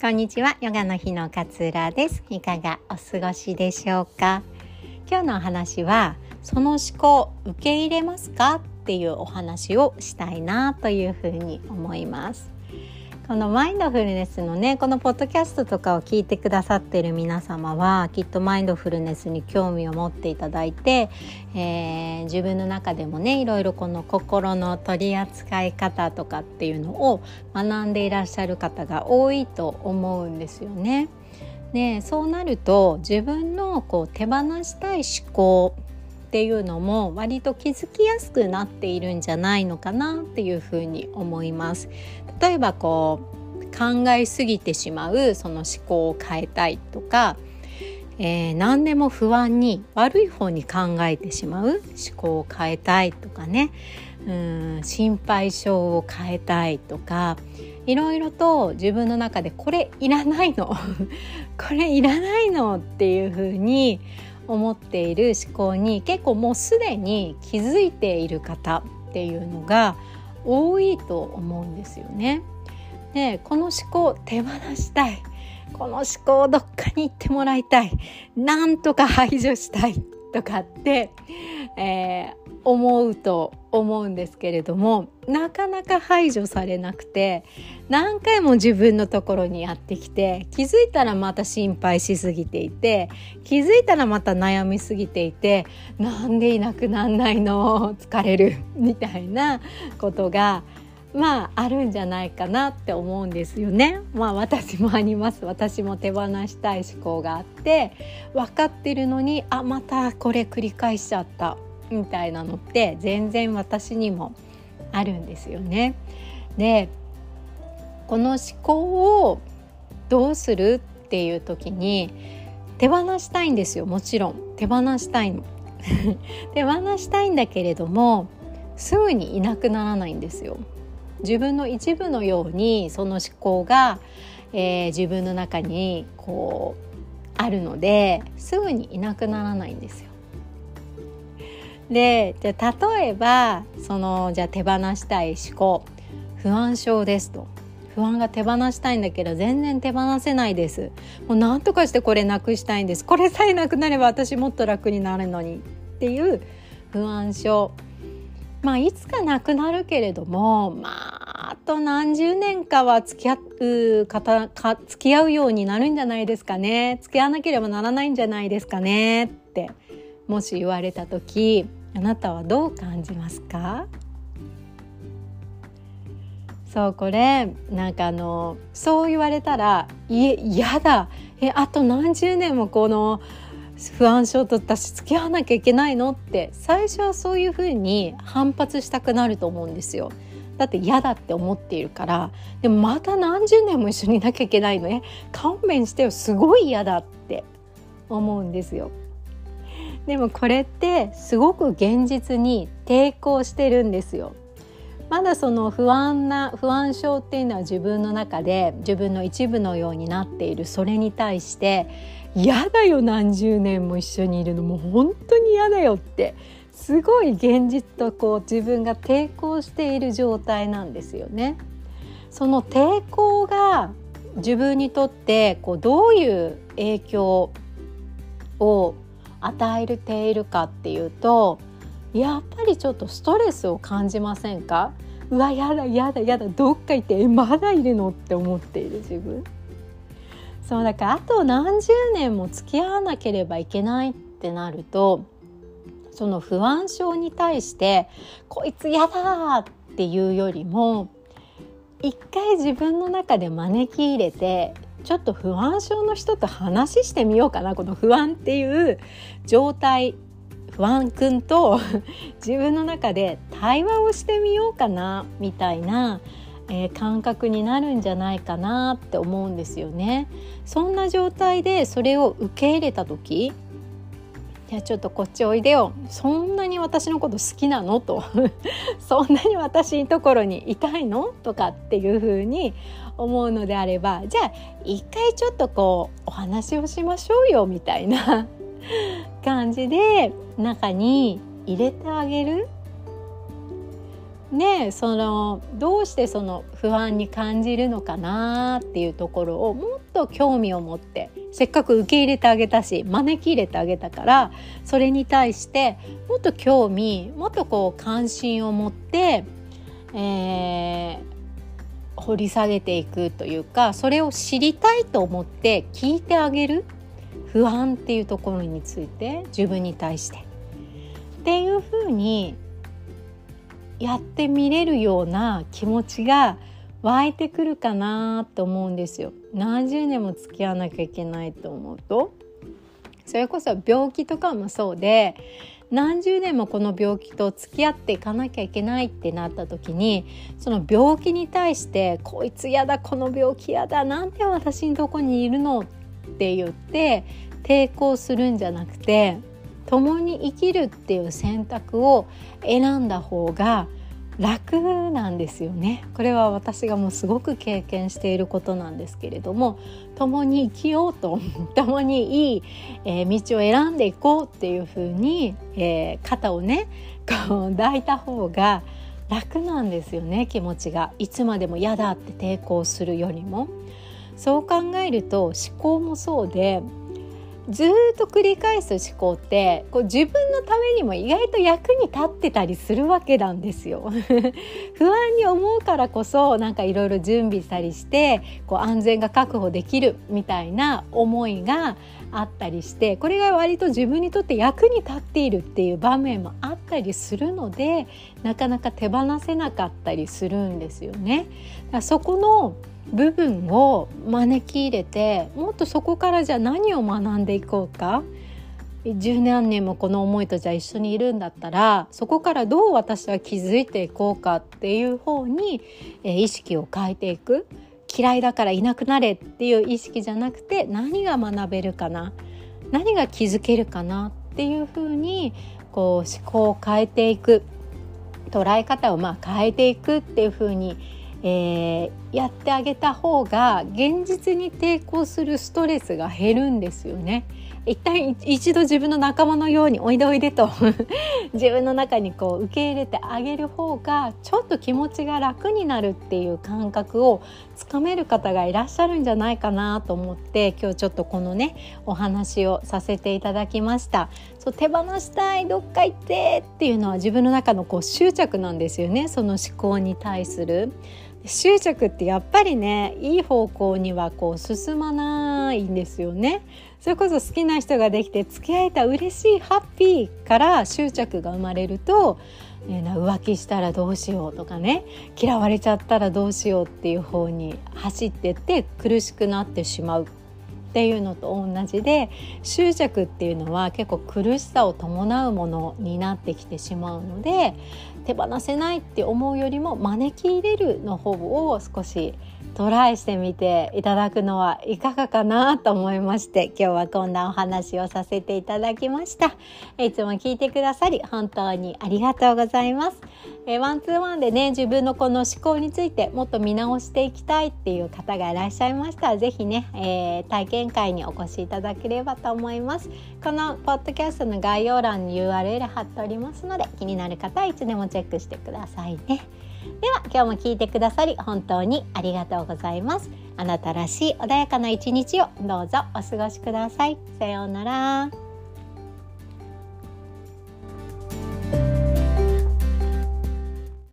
こんにちは、ヨガの日の勝浦です。いかがお過ごしでしょうか？今日のお話は、その思考受け入れますか？っていうお話をしたいなというふうに思います。このマインドフルネスのねこのポッドキャストとかを聞いてくださってる皆様はきっとマインドフルネスに興味を持っていただいて、えー、自分の中でもねいろいろこの心の取り扱い方とかっていうのを学んでいらっしゃる方が多いと思うんですよね。でそうなると自分のこう手放したい思考っていうのも割と気づきやすくなっているんじゃないのかなっていうふうに思います。例えばこう考えすぎてしまうその思考を変えたいとか、えー、何でも不安に悪い方に考えてしまう思考を変えたいとかね。うん心配性を変えたいとかいろいろと自分の中でこれいらないの これいらないのっていうふうに思っている思考に結構もうすでに気づいている方っていうのが多いと思うんですよね。でこの思考手放したいこの思考どっかに行ってもらいたいなんとか排除したいとかって、えー、思うと思うんですけれどもなかなか排除されなくて何回も自分のところにやってきて気づいたらまた心配しすぎていて気づいたらまた悩みすぎていてなんでいなくなんないの？疲れる？みたいなことがまああるんじゃないかなって思うんですよね。まあ私もあります。私も手放したい思考があって分かってるのにあまたこれ繰り返しちゃったみたいなのって全然私にもあるんですよね。でこの思考をどうするっていう時に手放したいんですよもちろん。手放したいの。手放したいんだけれどもすぐにいなくならないんですよ。自分の一部のようにその思考が、えー、自分の中にこうあるのですぐにいなくならないんですよ。でじゃ例えばそのじゃ手放したい思考不安症ですと。不安が手放したいんだけど全然手放せないです。もう何とかしてこれなくしたいんです。これさえなくなれば私もっと楽になるのに。っていう不安症。まあいつかなくなるけれどもまああと何十年かは付き合う方か付き合うようになるんじゃないですかね。付き合わなければならないんじゃないですかね。ってもし言われた時。あなたはどう感じますか？そうこれなんかあのそう言われたらいえ嫌だ。えあと何十年もこの不安症と私付き合わなきゃいけないの？って最初はそういうふうに反発したくなると思うんですよ。だって嫌だって思っているから。でもまた何十年も一緒にいなきゃいけないの？え勘弁してよ。すごい嫌だって思うんですよ。でもこれってすごく現実に抵抗してるんですよ。まだその不安な不安症っていうのは自分の中で自分の一部のようになっているそれに対して嫌だよ何十年も一緒にいるのもう本当に嫌だよってすごい現実とこう自分が抵抗している状態なんですよね。その抵抗が自分にとってこうどういう影響を与えているかっていうとやっぱりちょっとストレスを感じませんか？うわやだやだやだどっか行ってえまだいるのって思っている自分。そうだからあと何十年も付き合わなければいけないってなるとその不安症に対してこいつやだっていうよりも一回自分の中で招き入れてちょっと不安症の人と話してみようかなこの不安っていう状態不安くんと自分の中で対話をしてみようかなみたいな、えー、感覚になるんじゃないかなって思うんですよね。そんな状態でそれを受け入れた時じゃあちょっとこっちおいでよ。そんなに私のこと好きなの？と。そんなに私のところにいたいの？とかっていうふうに思うのであればじゃあ一回ちょっとこうお話をしましょうよみたいな感じで中に入れてあげる。ねそのどうしてその不安に感じるのかなっていうところをもっと興味を持ってせっかく受け入れてあげたし招き入れてあげたからそれに対してもっと興味もっとこう関心を持って、えー、掘り下げていくというかそれを知りたいと思って聞いてあげる不安っていうところについて自分に対して。っていうふうにやってみれるような気持ちが湧いてくるかなと思うんですよ。何十年も付き合わなきゃいけないと思うとそれこそ病気とかもそうで何十年もこの病気と付き合っていかなきゃいけないってなった時にその病気に対して「こいつ嫌だこの病気嫌だなんで私のとこにいるの?」って言って抵抗するんじゃなくて共に生きるっていう選択を選んだ方が楽なんですよね。これは私がもうすごく経験していることなんですけれども共に生きようと 共にいい、えー、道を選んでいこうっていうふうに、えー、肩をねこう抱いた方が楽なんですよね気持ちが。いつまでも嫌だって抵抗するよりも。そう考えると思考もそうでずっと繰り返す思考ってこう自分のためにも意外と役に立ってたりするわけなんですよ。不安に思うからこそなんかいろいろ準備したりしてこう安全が確保できるみたいな思いがあったりしてこれが割と自分にとって役に立っているっていう場面もあったりするのでなかなか手放せなかったりするんですよね。そこの部分を招き入れてもっとそこからじゃあ何を学んでいこうか十何年もこの思いとじゃあ一緒にいるんだったらそこからどう私は気づいていこうかっていう方に、え意識を変えていく嫌いだからいなくなれっていう意識じゃなくて何が学べるかな？何が気づけるかなっていうふうにこう思考を変えていく。捉え方をまあ変えていくっていうふうにえー、やってあげた方が現実に抵抗するストレスが減るんですよね。一旦一度自分の仲間のようにおいでおいでと 自分の中にこう受け入れてあげる方がちょっと気持ちが楽になるっていう感覚をつかめる方がいらっしゃるんじゃないかなと思って今日ちょっとこのねお話をさせていただきましたそう手放したいどっか行ってっていうのは自分の中のこう執着なんですよねその思考に対する。執着ってやっぱりねいい方向にはこう進まないんですよね。それこそ好きな人ができて付き合えた嬉しいハッピーから執着が生まれると、えー、浮気したらどうしようとかね嫌われちゃったらどうしようっていう方に走ってって苦しくなってしまう。っていうのと同じで執着っていうのは結構苦しさを伴うものになってきてしまうので手放せないって思うよりも招き入れるの方を少しトライしてみていただくのはいかがかなと思いまして今日はこんなお話をさせていただきました。いつも聞いてくださり本当にありがとうございます。えワンツーワンでね自分のこの思考についてもっと見直していきたいっていう方がいらっしゃいましたら是非ね、えー、体験会にお越しいただければと思います。このポッドキャストの概要欄に URL 貼っておりますので気になる方はいつでもチェックしてくださいね。では今日も聞いてくださり本当にありがとうございます。あなたらしい穏やかな一日をどうぞお過ごしください。さようなら。